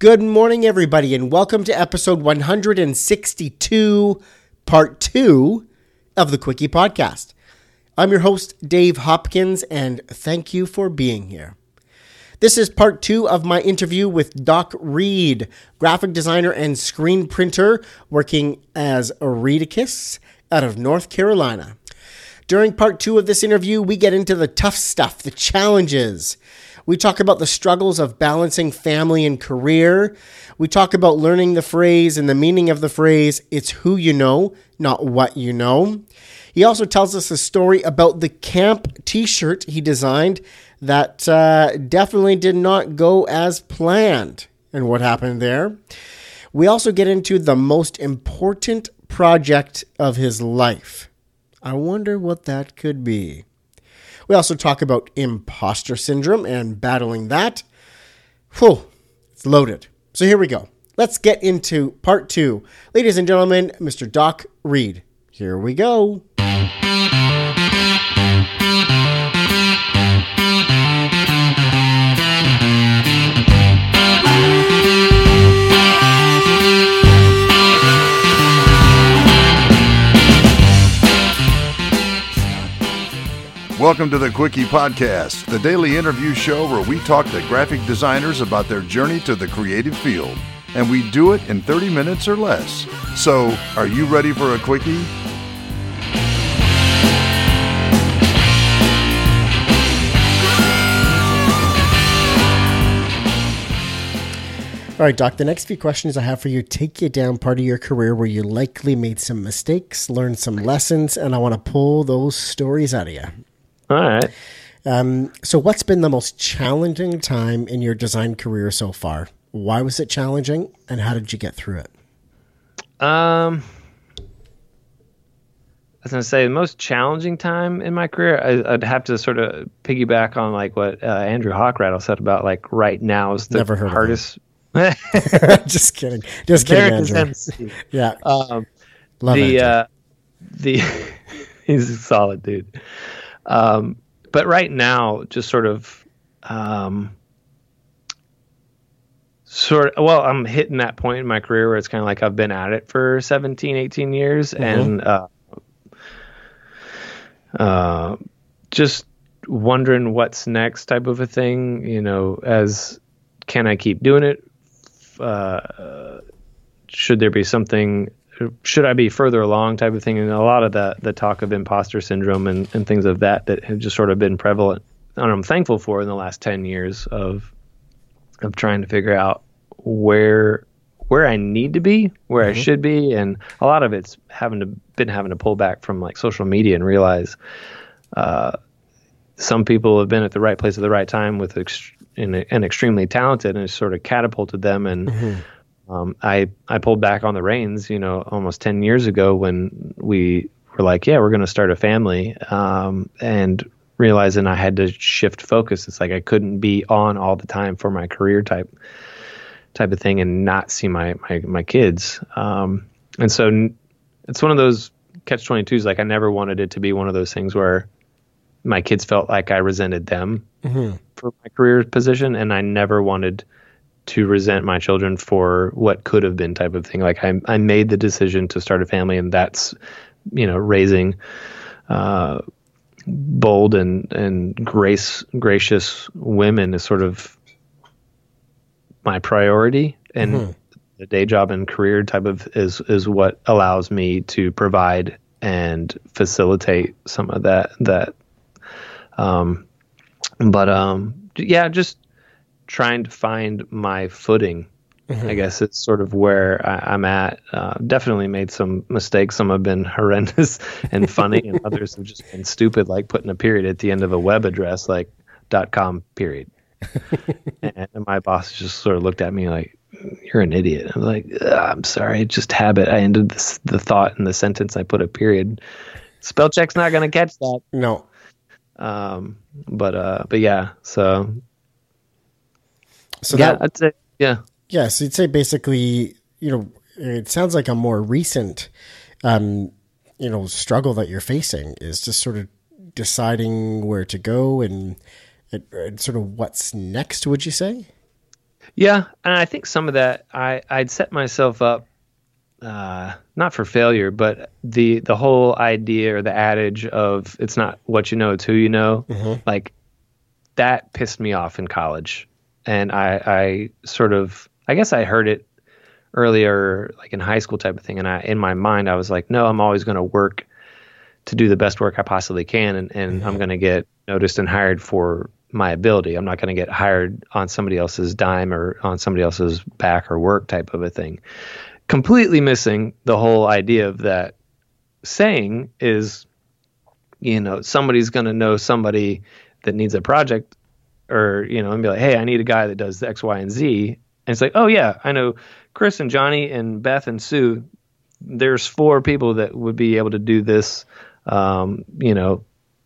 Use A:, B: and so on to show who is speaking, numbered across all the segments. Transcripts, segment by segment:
A: Good morning, everybody, and welcome to episode 162, part two of the Quickie Podcast. I'm your host, Dave Hopkins, and thank you for being here. This is part two of my interview with Doc Reed, graphic designer and screen printer working as a Reedicus out of North Carolina. During part two of this interview, we get into the tough stuff, the challenges. We talk about the struggles of balancing family and career. We talk about learning the phrase and the meaning of the phrase, it's who you know, not what you know. He also tells us a story about the camp t shirt he designed that uh, definitely did not go as planned and what happened there. We also get into the most important project of his life I wonder what that could be. We also talk about imposter syndrome and battling that. Whew, it's loaded. So here we go. Let's get into part two. Ladies and gentlemen, Mr. Doc Reed. Here we go.
B: Welcome to the Quickie Podcast, the daily interview show where we talk to graphic designers about their journey to the creative field. And we do it in 30 minutes or less. So, are you ready for a Quickie?
A: All right, Doc, the next few questions I have for you take you down part of your career where you likely made some mistakes, learned some lessons, and I want to pull those stories out of you.
C: All right.
A: Um, so, what's been the most challenging time in your design career so far? Why was it challenging, and how did you get through it?
C: Um, I was gonna say the most challenging time in my career. I, would have to sort of piggyback on like what uh, Andrew Hochradel said about like right now is the
A: Never heard
C: hardest.
A: Just kidding. Just kidding, Andrew. Yeah.
C: Um,
A: Love
C: the uh, the he's a solid dude. Um, but right now, just sort of, um, sort of, well, I'm hitting that point in my career where it's kind of like I've been at it for 17, 18 years and, uh, uh, just wondering what's next type of a thing, you know, as can I keep doing it? Uh, should there be something should I be further along type of thing? And a lot of the the talk of imposter syndrome and, and things of that that have just sort of been prevalent and I'm thankful for in the last 10 years of of trying to figure out where where I need to be, where I should be, and a lot of it's having to been having to pull back from like social media and realize uh, some people have been at the right place at the right time with ex- and, and extremely talented, and it's sort of catapulted them. And um, I I pulled back on the reins, you know, almost ten years ago when we were like, yeah, we're going to start a family, um, and realizing I had to shift focus. It's like I couldn't be on all the time for my career type type of thing and not see my my my kids. Um, and so it's one of those catch 22s like I never wanted it to be one of those things where my kids felt like I resented them for my career position and I never wanted to resent my children for what could have been type of thing. Like I I made the decision to start a family and that's you know raising uh bold and and grace gracious women is sort of my priority and the day job and career type of is is what allows me to provide and facilitate some of that that um but um yeah just trying to find my footing I guess it's sort of where I, I'm at. Uh, definitely made some mistakes. Some have been horrendous and funny, and others have just been stupid, like putting a period at the end of a web address, like .com period. and my boss just sort of looked at me like, "You're an idiot." I'm like, "I'm sorry, just habit." I ended this, the thought in the sentence. I put a period. Spell check's not going to catch that.
A: No.
C: Um, but uh, but yeah. So
A: So
C: yeah,
A: that
C: I'd say yeah.
A: Yeah, so you'd say basically, you know, it sounds like a more recent, um, you know, struggle that you're facing is just sort of deciding where to go and, and sort of what's next. Would you say?
C: Yeah, and I think some of that I I'd set myself up uh, not for failure, but the the whole idea or the adage of it's not what you know, it's who you know. Mm-hmm. Like that pissed me off in college, and I I sort of I guess I heard it earlier, like in high school type of thing, and I in my mind I was like, no, I'm always going to work to do the best work I possibly can, and and. I'm going to get noticed and hired for my ability. I'm not going to get hired on somebody else's dime or on somebody else's back or work type of a thing. Completely missing the whole idea of that saying is, you know, somebody's going to know somebody that needs a project or, you know, and be like, hey, I need a guy that does X, Y, and Z. And it's like, oh, yeah, I know Chris and Johnny and Beth and Sue. There's four people that would be able to do this, um, you know,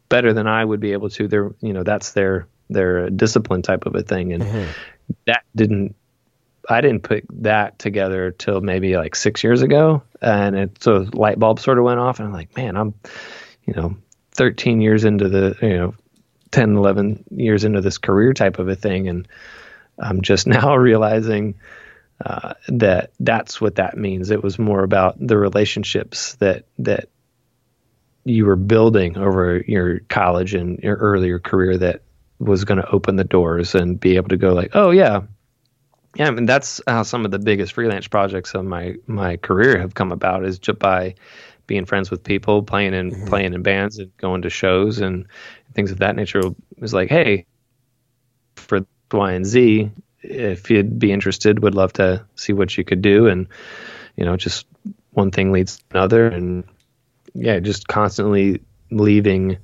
C: better than I would be able to. They're, you know, that's their their discipline type of a thing, and mm-hmm. that didn't. I didn't put that together till maybe like six years ago, and it so light bulb sort of went off, and I'm like, man, I'm, you know, 13 years into the, you know, 10, 11 years into this career type of a thing, and I'm just now realizing uh, that that's what that means. It was more about the relationships that that you were building over your college and your earlier career that was going to open the doors and be able to go like, oh yeah, yeah. I mean that's how some of the biggest freelance projects of my my career have come about is just by being friends with people, playing in mm-hmm. playing in bands and going to shows and things of that nature. Was like, hey, for Y and Z, if you'd be interested, would love to see what you could do, and you know, just one thing leads to another, and yeah, just constantly leaving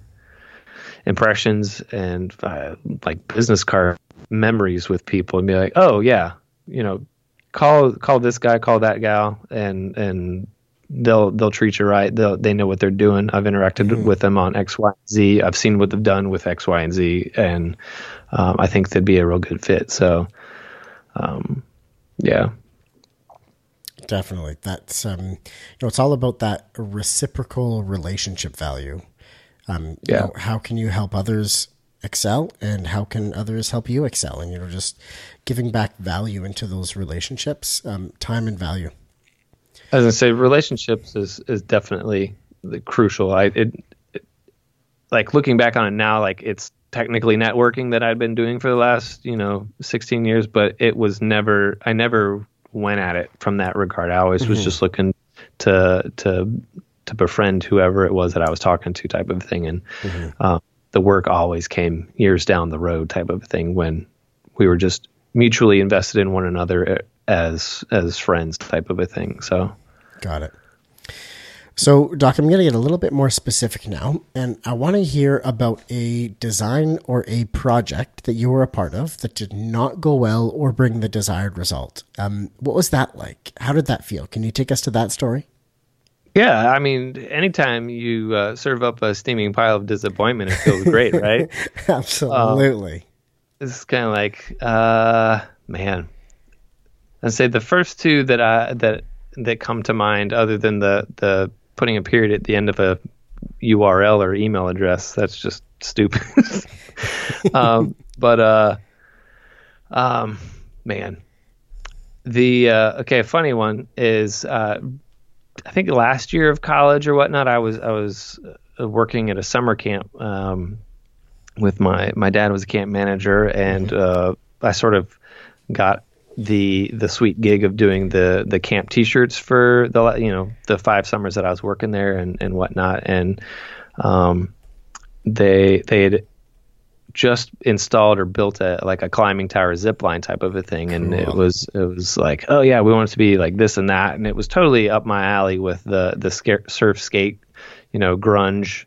C: impressions and uh, like business card memories with people and be like, oh yeah, you know, call call this guy, call that gal, and and they'll they'll treat you right. They'll they know what they're doing. I've interacted mm-hmm. with them on X, Y, and Z. I've seen what they've done with X, Y, and Z, and um, I think they'd be a real good fit. So, um, yeah.
A: Definitely. That's um, you know, it's all about that reciprocal relationship value. Um, yeah. Know, how can you help others excel and how can others help you excel? And, you know, just giving back value into those relationships, um, time and value.
C: As I say, relationships is, is definitely the crucial. I, it, it, like looking back on it now, like it's technically networking that I'd been doing for the last, you know, 16 years, but it was never, I never went at it from that regard. I always mm-hmm. was just looking to, to to befriend whoever it was that I was talking to, type of thing. And mm-hmm. uh, the work always came years down the road, type of thing, when we were just mutually invested in one another as as friends, type of a thing. So,
A: got it. So, Doc, I'm going to get a little bit more specific now, and I want to hear about a design or a project that you were a part of that did not go well or bring the desired result. Um, what was that like? How did that feel? Can you take us to that story?
C: Yeah, I mean, anytime you uh, serve up a steaming pile of disappointment, it feels great, right?
A: Absolutely. Um,
C: it's kind of like, uh, man. I'd say the first two that I that that come to mind, other than the the putting a period at the end of a URL or email address, that's just stupid. um, but uh, um, man, the uh, okay, a funny one is uh, I think last year of college or whatnot, I was I was uh, working at a summer camp um, with my my dad was a camp manager, and uh, I sort of got the the sweet gig of doing the the camp T-shirts for the you know the five summers that I was working there and and whatnot, and um, they they had just installed or built a like a climbing tower zip line type of a thing. And cool. it was it was like oh yeah we want it to be like this and that. And it was totally up my alley with the the surf skate you know grunge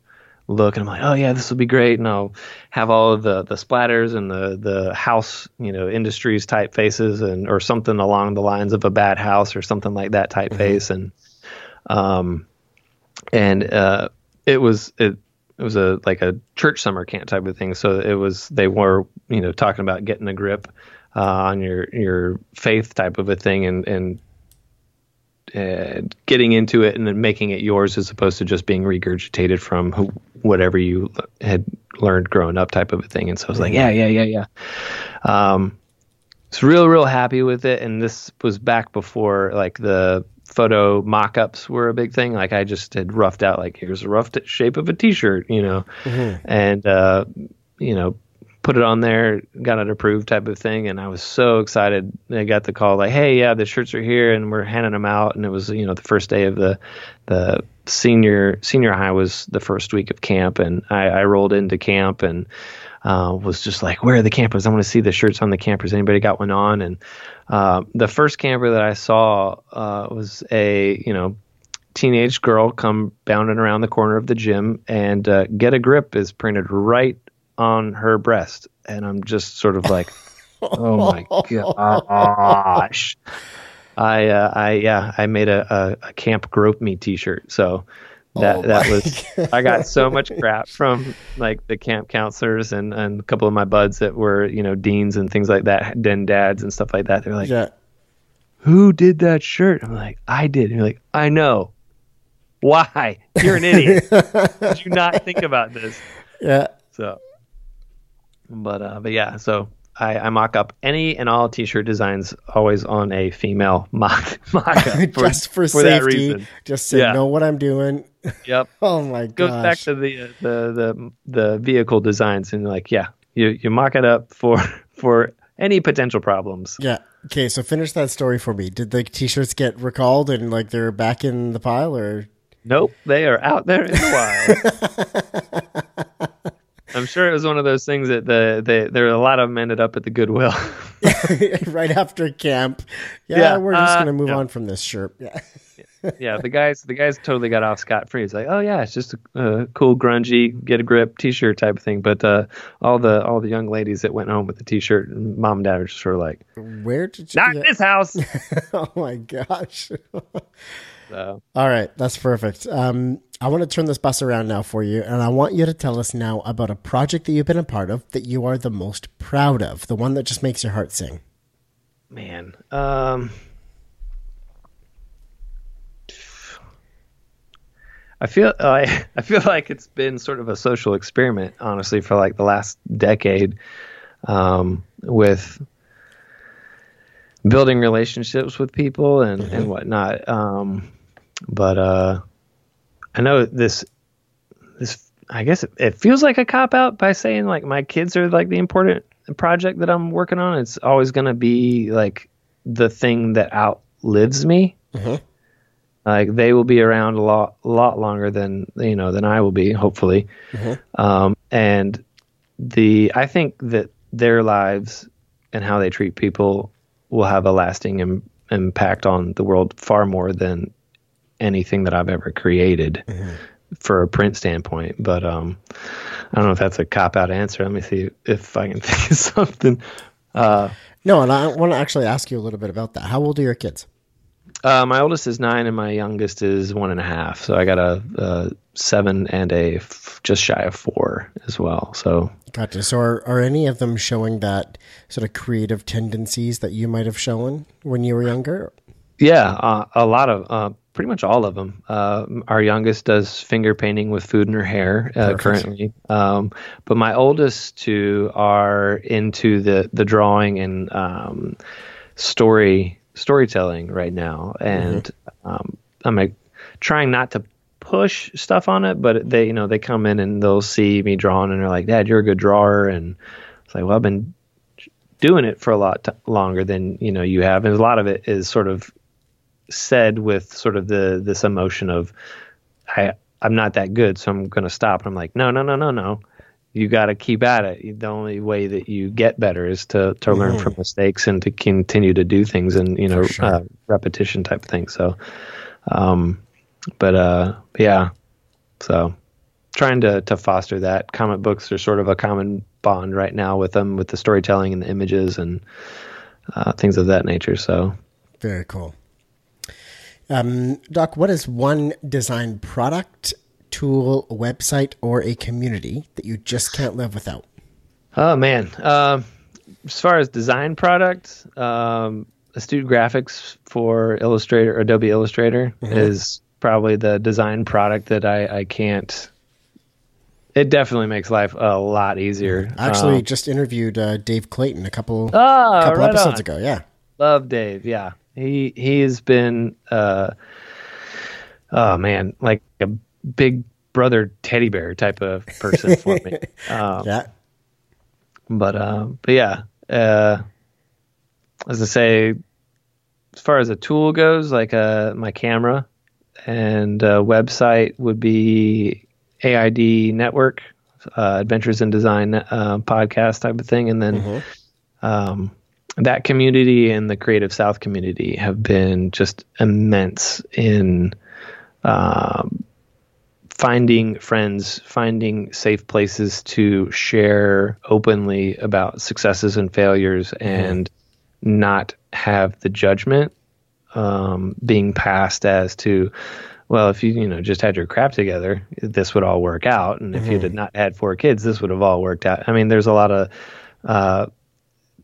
C: look and I'm like oh yeah this will be great and I'll have all of the the splatters and the the house you know industries type faces and or something along the lines of a bad house or something like that type mm-hmm. face and um and uh it was it it was a like a church summer camp type of thing. So it was they were you know talking about getting a grip uh, on your your faith type of a thing and and uh, getting into it and then making it yours as opposed to just being regurgitated from who, whatever you had learned growing up type of a thing. And so I was like, yeah, yeah, yeah, yeah. Um, was real real happy with it. And this was back before like the photo mock-ups were a big thing. Like i just had roughed out like here's a rough t- shape of a t-shirt you know? And uh you know put it on there got it approved type of thing. And i was so excited. I got the call like hey yeah the shirts are here. And we're handing them out. And it was you know the first day of the the senior senior high was the first week of camp and i, I rolled into camp and uh, was just like, where are the campers? I want to see the shirts on the campers. Anybody got one on? And uh, the first camper that I saw uh, was a you know teenage girl come bounding around the corner of the gym, and uh, "Get a Grip" is printed right on her breast, and I'm just sort of like, oh my gosh. I, uh, I, yeah, I made a, a, a camp grope me T-shirt. So that
A: Oh
C: that was I got so much crap from like the camp counselors and, and a couple of my buds that were you know deans and things like that, den dads and stuff like that. They're like,
A: Yeah.
C: "Who did that shirt?" I'm like, "I did." And you're like, "I know." Why? You're an idiot. did you not think about this?
A: Yeah.
C: So, but uh, but yeah, so I, I mock up any and all T-shirt designs always on a female mock mock
A: just for,
C: that
A: safety.
C: reason.
A: Just to
C: Yeah.
A: know what I'm doing.
C: Yep.
A: Oh my god.
C: goes
A: gosh.
C: back to the, uh, the the the vehicle designs and like yeah you you mock it up for for any potential problems
A: yeah. Okay, so finish that story for me. Did the t-shirts get recalled and like they're back in the pile or
C: nope they are out there in the wild i'm sure it was one of those things that the, the there were a lot of them ended up at the goodwill
A: right after camp? Yeah,
C: Yeah,
A: we're just
C: uh,
A: gonna move
C: yeah.
A: on from this shirt. Yeah.
C: yeah the guys the guys totally got off scot-free it's like oh yeah it's just a, a cool grungy get a grip t-shirt type of thing but uh all the all the young ladies that went home with the t-shirt mom and dad were just sort of like
A: Where did you
C: not
A: yeah.
C: this house
A: Oh my gosh.
C: so
A: All right, that's perfect. Um, I want to turn this bus around now for you, and I want you to tell us now about a project that you've been a part of that you are the most proud of, the one that just makes your heart sing.
C: man um I feel I I feel like it's been sort of a social experiment, honestly, for like the last decade, um, with building relationships with people and and whatnot. Um, but uh, I know this this I guess it, it feels like a cop out by saying like my kids are like the important project that I'm working on. It's always going to be like the thing that outlives me. Like they will be around a lot, lot longer than you know than I will be, hopefully. Um, and the I think that their lives and how they treat people will have a lasting Im- impact on the world far more than anything that I've ever created for a print standpoint. But um, I don't know if that's a cop out answer. Let me see if I can think of something. Uh,
A: No, and I want to actually ask you a little bit about that. How old are your kids?
C: uh, my oldest is nine, and my youngest is one and a half. So I got a, a seven and a f- just shy of four as well. So
A: Gotcha. So, are, are any of them showing that sort of creative tendencies that you might have shown when you were younger?
C: Yeah, uh, a lot of, uh, pretty much all of them. Uh, our youngest does finger painting with food in her hair uh, currently, um, but my oldest two are into the the drawing and um, story storytelling right now, and um, I'm like trying not to push stuff on it, but they you know they come in and they'll see me drawing and they're like, "Dad, you're a good drawer," and it's like, "Well, I've been." doing it for a lot t- longer than you know you have. And a lot of it is sort of said with sort of the this emotion of I I'm not that good, so I'm going to stop. And I'm like, no, no, no, no, no. You got to keep at it. The only way that you get better is to to learn from mistakes and to continue to do things and you know
A: sure.
C: uh, repetition type of thing. So, um, but uh, yeah, so trying to to foster that. Comic books are sort of a common bond right now with them, with the storytelling and the images and uh, things of that nature. So.
A: Very cool. Um, Doc, what is one design product, tool, website, or a community that you just can't live without?
C: Oh man, um, as far as design product, um, Astute Graphics for Illustrator, Adobe Illustrator, is probably the design product that I, I can't it definitely makes life a lot easier.
A: I actually
C: Um,
A: just interviewed uh, Dave Clayton a couple
C: oh,
A: couple
C: right
A: episodes
C: on.
A: ago. Yeah.
C: Love Dave. Yeah, he he has been, uh, oh man, like a big brother teddy bear type of person for me. Um,
A: Yeah.
C: but um, but yeah, uh, as I say, as far as a tool goes, like uh, my camera and uh, website would be AID Network, uh, Adventures in Design uh, podcast type of thing, and then um, that community and the Creative South community have been just immense in. Um, finding friends, finding safe places to share openly about successes and failures and not have the judgment um, being passed as to, well, if you, you know, just had your crap together, this would all work out. And if you had not had four kids, this would have all worked out. I mean, there's a lot of, uh,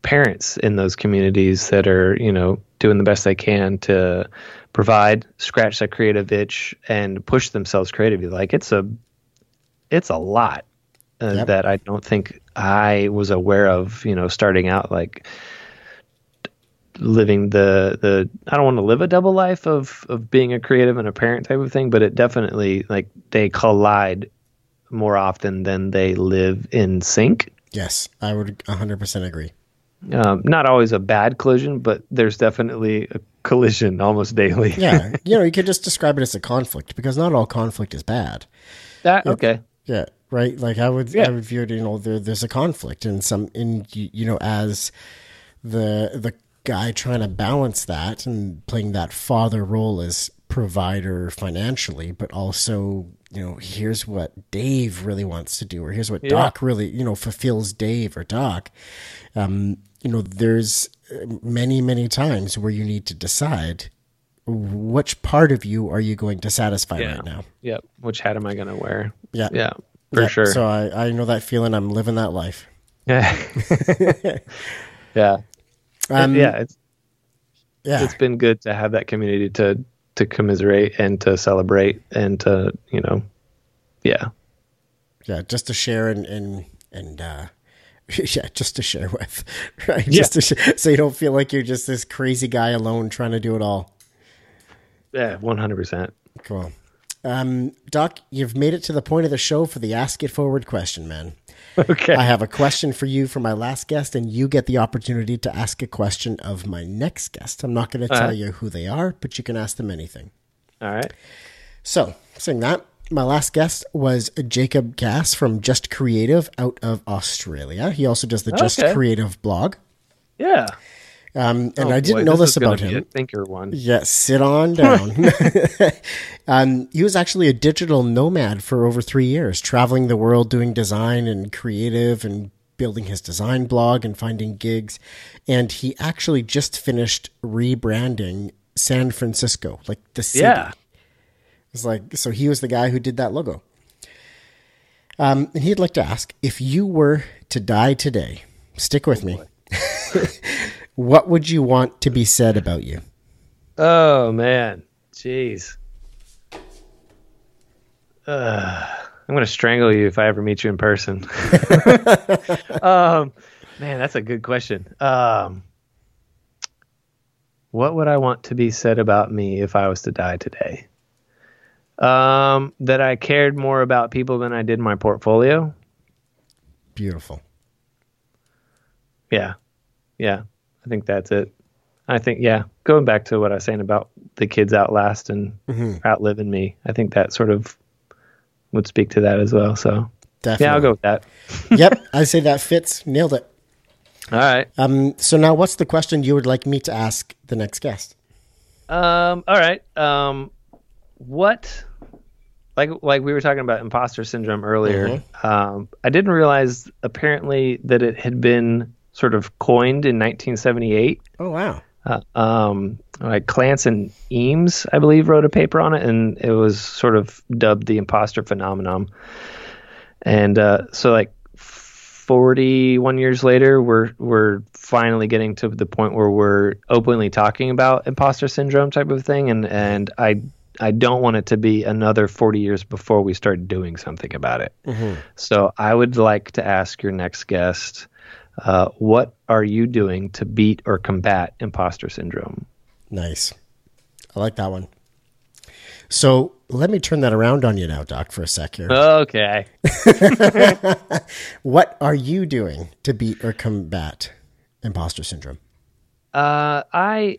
C: parents in those communities that are you know doing the best they can to provide scratch that creative itch and push themselves creatively like it's a it's a lot uh,
A: Yep.
C: that i don't think i was aware of you know starting out like living the the i don't want to live a double life of of being a creative and a parent type of thing but it definitely like they collide more often than they live in sync
A: Yes, I would 100% agree.
C: Um, not always a bad collision, but there's definitely a collision almost daily.
A: Yeah, you know, you could just describe it as a conflict because not all conflict is bad.
C: that okay.
A: Yeah, right. Like I would,
C: Yeah.
A: I would view it. You know, there, there's a conflict in some, in you you know, as the the guy trying to balance that and playing that father role as provider financially, but also, you know, here's what Dave really wants to do, or here's what
C: Yeah.
A: Doc really, you know, fulfills Dave or Doc. Um, you know, there's uh, many, many times where you need to decide which part of you are you going to satisfy
C: Yeah.
A: right now.
C: Yep. Which hat am I going to wear?
A: Yeah.
C: Yeah, for
A: Yeah,
C: sure.
A: So I, I know that feeling. I'm living that life.
C: yeah. yeah.
A: Um,
C: yeah. It's
A: yeah,
C: it's been good to have that community to to commiserate and to celebrate and to you know, yeah,
A: yeah. Just to share and and and uh, yeah, just to share with, right? Just to so you don't feel like you're just this crazy guy alone trying to do it all.
C: yeah, one hundred percent.
A: Cool. Um, Doc, you've made it to the point of the show for the Ask It Forward question, man.
C: Okay.
A: I have a question for you for my last guest, and you get the opportunity to ask a question of my next guest. I'm not going to tell
C: right.
A: you who they are, but you can ask them anything.
C: All right.
A: So, saying that, my last guest was Jacob Cass from Just Creative out of Australia. He also does the Just Creative blog.
C: Yeah.
A: Um, and
C: Oh,
A: I didn't
C: boy,
A: know
C: this
A: this about him.
C: Thinker one.
A: Yeah, sit on down. um, he was actually a digital nomad for over three years, traveling the world doing design and creative and building his design blog and finding gigs. And he actually just finished rebranding San Francisco, like the city.
C: Yeah.
A: It's like so he was the guy who did that logo. Um, and he'd like to ask if you were to die today, stick with me. what would you want to be said about you?
C: Oh man, jeez. Uh, I'm gonna strangle you if I ever meet you in person. um, man, that's a good question. Um, what would I want to be said about me if I was to die today? Um, that I cared more about people than I did my portfolio.
A: Beautiful.
C: Yeah, yeah, I think that's it. I think yeah, going back to what I was saying about the kids outlast and outliving me, I think that sort of would speak to that as well. So
A: Definitely.
C: yeah, I'll go with that.
A: yep, I say that fits. Nailed it.
C: All right.
A: Um, so now, what's the question you would like me to ask the next guest?
C: Um. All right. Um. What? Like like we were talking about imposter syndrome earlier. Um. I didn't realize apparently that it had been sort of coined in 1978.
A: Oh wow.
C: uh, um, like Clance and Eames, I believe, wrote a paper on it, and it was sort of dubbed the imposter phenomenon. And uh, so, like, 41 years later, we're we're finally getting to the point where we're openly talking about imposter syndrome type of thing, and and I I don't want it to be another 40 years before we start doing something about it. So I would like to ask your next guest, uh, what are you doing to beat or combat imposter syndrome?
A: Nice. I like that one. So let me turn that around on you now, Doc, for a sec here.
C: Okay.
A: What are you doing to beat or combat imposter syndrome?
C: Uh, I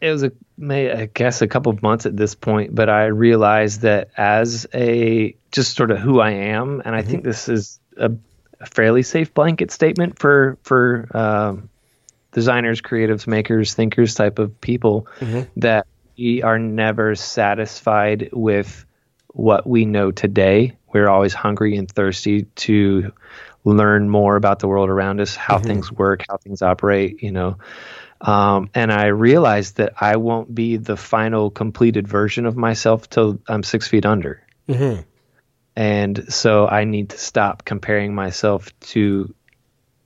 C: it was a may I guess a couple of months at this point, but I realized that as a just sort of who I am, and I mm-hmm. think this is a, a fairly safe blanket statement for for um, designers, creatives, makers, thinkers type of people mm-hmm. that we are never satisfied with what we know today. We're always hungry and thirsty to learn more about the world around us, how mm-hmm. things work, how things operate, you know. Um, and I realized that I won't be the final completed version of myself till I'm six feet under. And so I need to stop comparing myself to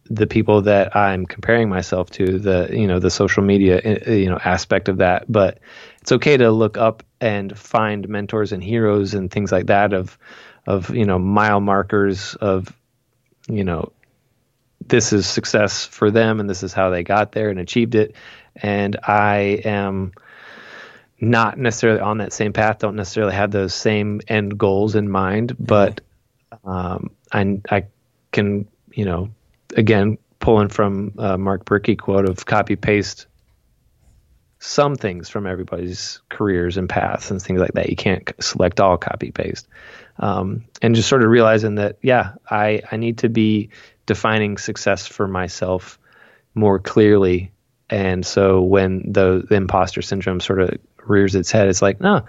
C: the people that I'm comparing myself to, the you know the social media uh, you know aspect of that. But it's okay to look up and find mentors and heroes and things like that of of you know mile markers of you know this is success for them and this is how they got there and achieved it and i am not necessarily on that same path don't necessarily have those same end goals in mind but um, I, I can you know again pulling from uh, mark Brickey quote of copy paste some things from everybody's careers and paths and things like that. You can't select all copy paste. Um, and just sort of realizing that, yeah, I, I need to be defining success for myself more clearly. And so when the, the imposter syndrome sort of rears its head, it's like, no,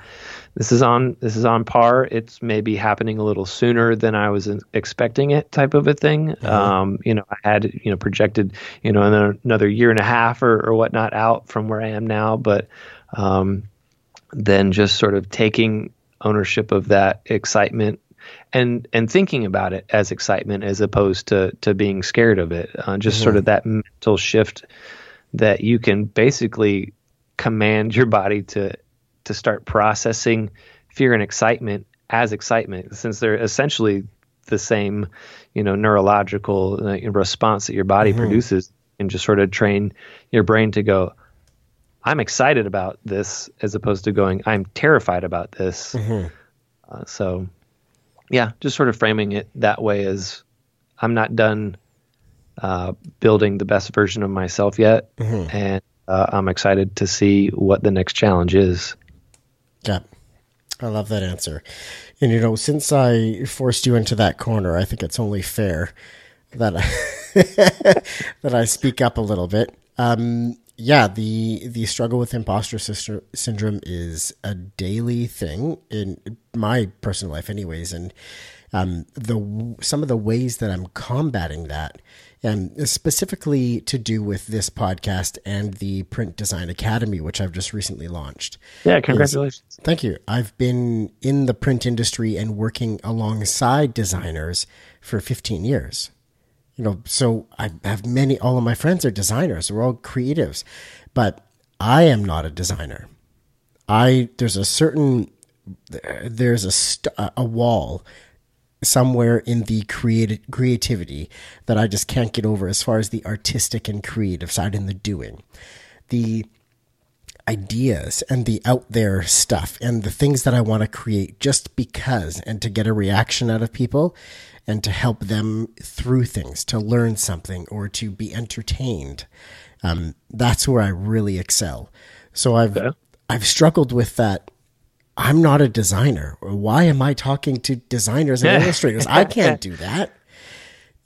C: this is on this is on par. It's maybe happening a little sooner than I was expecting it, type of a thing. Um, you know, I had you know projected you know another, another year and a half or, or whatnot out from where I am now, but um, then just sort of taking ownership of that excitement and and thinking about it as excitement as opposed to to being scared of it. Uh, just sort of that mental shift that you can basically command your body to to start processing fear and excitement as excitement since they're essentially the same you know neurological uh, response that your body produces and just sort of train your brain to go i'm excited about this as opposed to going i'm terrified about this. Uh, so yeah just sort of framing it that way as i'm not done uh, building the best version of myself yet and uh, i'm excited to see what the next challenge is
A: Yeah. I love that answer. And you know, since I forced you into that corner, I think it's only fair that I, that I speak up a little bit. Um, yeah, the the struggle with imposter sister syndrome is a daily thing in my personal life, anyways. And um, the some of the ways that I'm combating that, and specifically to do with this podcast and the Print Design Academy, which I've just recently launched.
C: yeah congratulations
A: Thank you. I've been in the print industry and working alongside designers for 15 years. You know, so I have many, all of my friends are designers. We're all creatives, but I am not a designer. I, there's a certain, there's a, st- a wall somewhere in the creative creativity that I just can't get over as far as the artistic and creative side and the doing. The, ideas and the out there stuff and the things that I want to create just because and to get a reaction out of people and to help them through things, to learn something or to be entertained. Um, that's where I really excel. So I've
C: Okay.
A: I've struggled with that. I'm not a designer. Why am I talking to designers and illustrators? I can't do that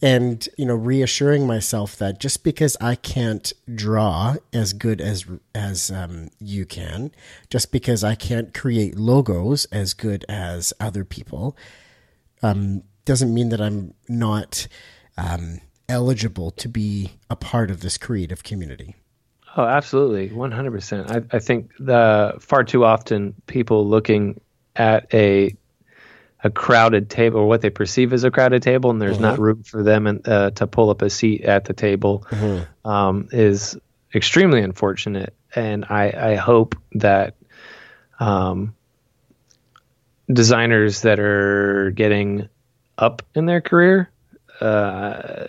A: and you know reassuring myself that just because i can't draw as good as as um, you can just because i can't create logos as good as other people um, doesn't mean that i'm not um, eligible to be a part of this creative community
C: Oh, absolutely, one hundred percent. I I think the far too often people looking at a a crowded table or what they perceive as a crowded table, and there's not room for them and, uh, to pull up a seat at the table, um, is extremely unfortunate. And I I hope that um, designers that are getting up in their career uh,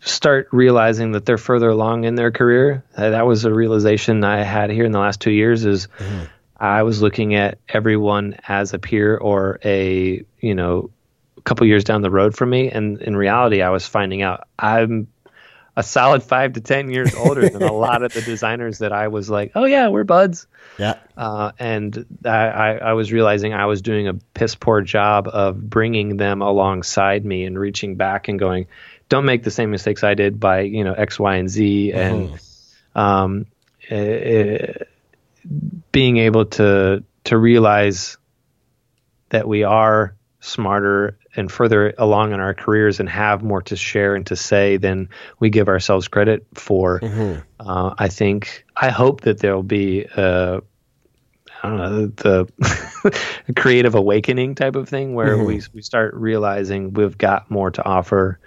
C: start realizing that they're further along in their career. Uh, that was a realization I had here in the last two years. Is mm-hmm. I was looking at everyone as a peer or a you know a couple years down the road from me, and in reality, I was finding out I'm a solid five to ten years older than a lot of the designers that I was like, oh yeah, we're buds.
A: Yeah.
C: Uh, and I, I was realizing I was doing a piss poor job of bringing them alongside me and reaching back and going, don't make the same mistakes I did by you know X, Y, and Z, and mm-hmm. um, it, it, being able to to realize that we are smarter and further along in our careers and have more to share and to say than we give ourselves credit for. Mm-hmm. Uh, I think I hope that there'll be a, I don't know the creative awakening type of thing where mm-hmm. we we start realizing we've got more to offer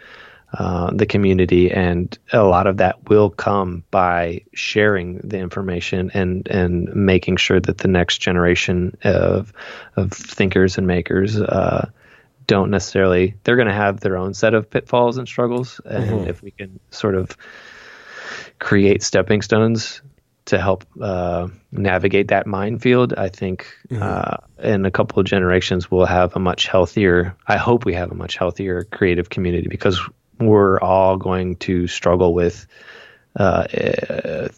C: uh, the community, and a lot of that will come by sharing the information and and making sure that the next generation of of thinkers and makers uh, don't necessarily they're going to have their own set of pitfalls and struggles and mm-hmm. if we can sort of create stepping stones to help uh, navigate that minefield i think mm-hmm. uh, in a couple of generations we'll have a much healthier i hope we have a much healthier creative community because we're all going to struggle with uh, uh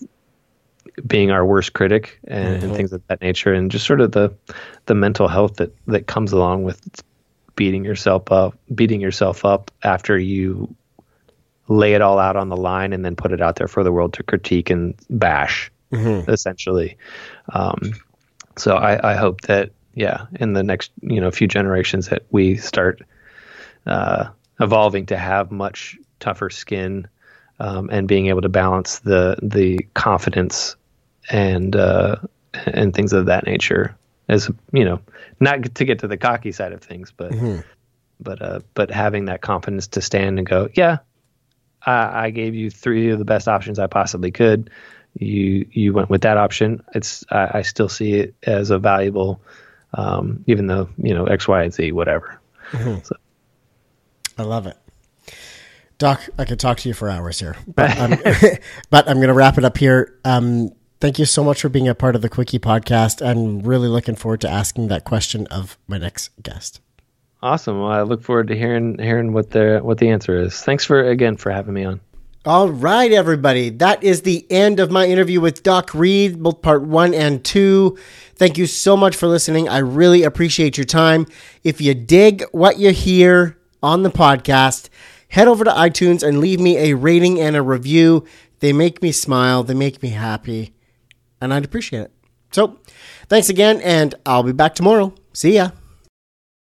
C: being our worst critic and, mm-hmm. and, things of that nature, and just sort of the the mental health that that comes along with beating yourself up, beating yourself up after you lay it all out on the line and then put it out there for the world to critique and bash, mm-hmm. essentially. Um, so I, I, hope that yeah, in the next you know few generations that we start uh, evolving to have much tougher skin um, and being able to balance the the confidence and uh, and things of that nature as you know not to get to the cocky side of things, but mm-hmm. but uh, but having that confidence to stand and go, yeah, I, I, gave you three of the best options I possibly could. You you went with that option. It's I, I still see it as a valuable, um, even though you know X, Y, and Z, whatever. Mm-hmm. So.
A: I love it. Doc, I could talk to you for hours here, but I'm, but I'm going to wrap it up here. Um, thank you so much for being a part of the Quickie podcast. I'm really looking forward to asking that question of my next guest.
C: Awesome. Well, I look forward to hearing hearing what the what the answer is. Thanks for again for having me on.
A: All right, everybody. That is the end of my interview with Doc Reed, both part one and two. Thank you so much for listening. I really appreciate your time. If you dig what you hear on the podcast, head over to iTunes and leave me a rating and a review. They make me smile, they make me happy and I'd appreciate it. So, thanks again, and I'll be back tomorrow. See ya.